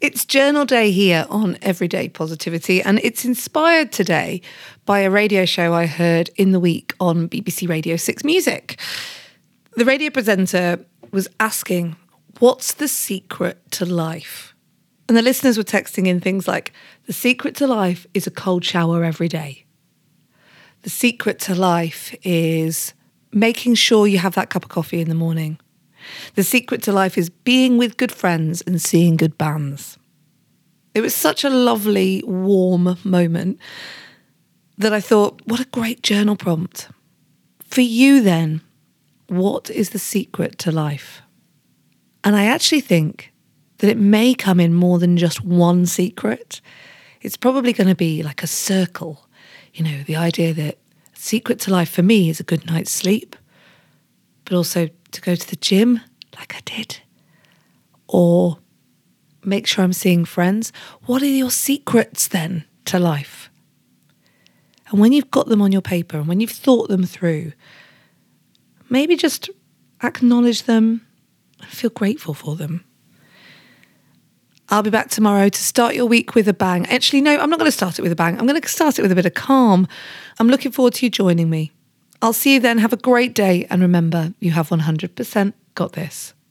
It's Journal Day here on Everyday Positivity, and it's inspired today by a radio show I heard in the week on BBC Radio 6 Music. The radio presenter was asking, What's the secret to life? And the listeners were texting in things like, The secret to life is a cold shower every day. The secret to life is making sure you have that cup of coffee in the morning. The secret to life is being with good friends and seeing good bands. It was such a lovely, warm moment that I thought, what a great journal prompt. For you, then, what is the secret to life? And I actually think that it may come in more than just one secret. It's probably going to be like a circle, you know, the idea that secret to life for me is a good night's sleep, but also to go to the gym like I did, or make sure I'm seeing friends. What are your secrets then to life? And when you've got them on your paper and when you've thought them through, maybe just acknowledge them and feel grateful for them. I'll be back tomorrow to start your week with a bang. Actually, no, I'm not going to start it with a bang. I'm going to start it with a bit of calm. I'm looking forward to you joining me. I'll see you then. Have a great day. And remember, you have 100% got this.